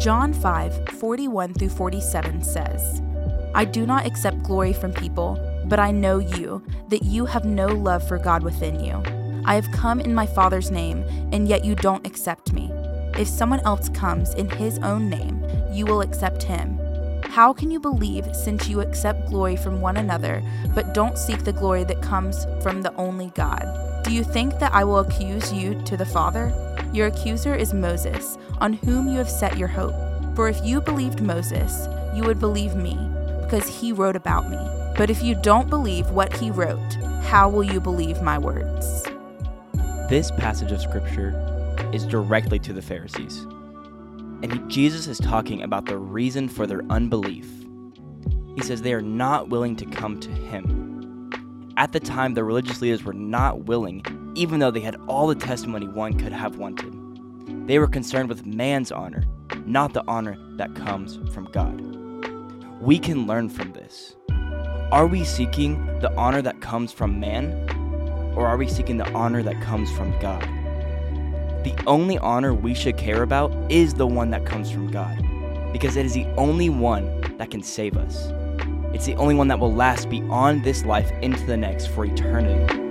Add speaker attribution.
Speaker 1: John 5 41 through 47 says, I do not accept glory from people, but I know you, that you have no love for God within you. I have come in my Father's name, and yet you don't accept me. If someone else comes in his own name, you will accept him. How can you believe since you accept glory from one another, but don't seek the glory that comes from the only God? Do you think that I will accuse you to the Father? Your accuser is Moses, on whom you have set your hope. For if you believed Moses, you would believe me, because he wrote about me. But if you don't believe what he wrote, how will you believe my words?
Speaker 2: This passage of Scripture is directly to the Pharisees. And Jesus is talking about the reason for their unbelief. He says they are not willing to come to him. At the time, the religious leaders were not willing, even though they had all the testimony one could have wanted. They were concerned with man's honor, not the honor that comes from God. We can learn from this. Are we seeking the honor that comes from man, or are we seeking the honor that comes from God? The only honor we should care about is the one that comes from God, because it is the only one that can save us. It's the only one that will last beyond this life into the next for eternity.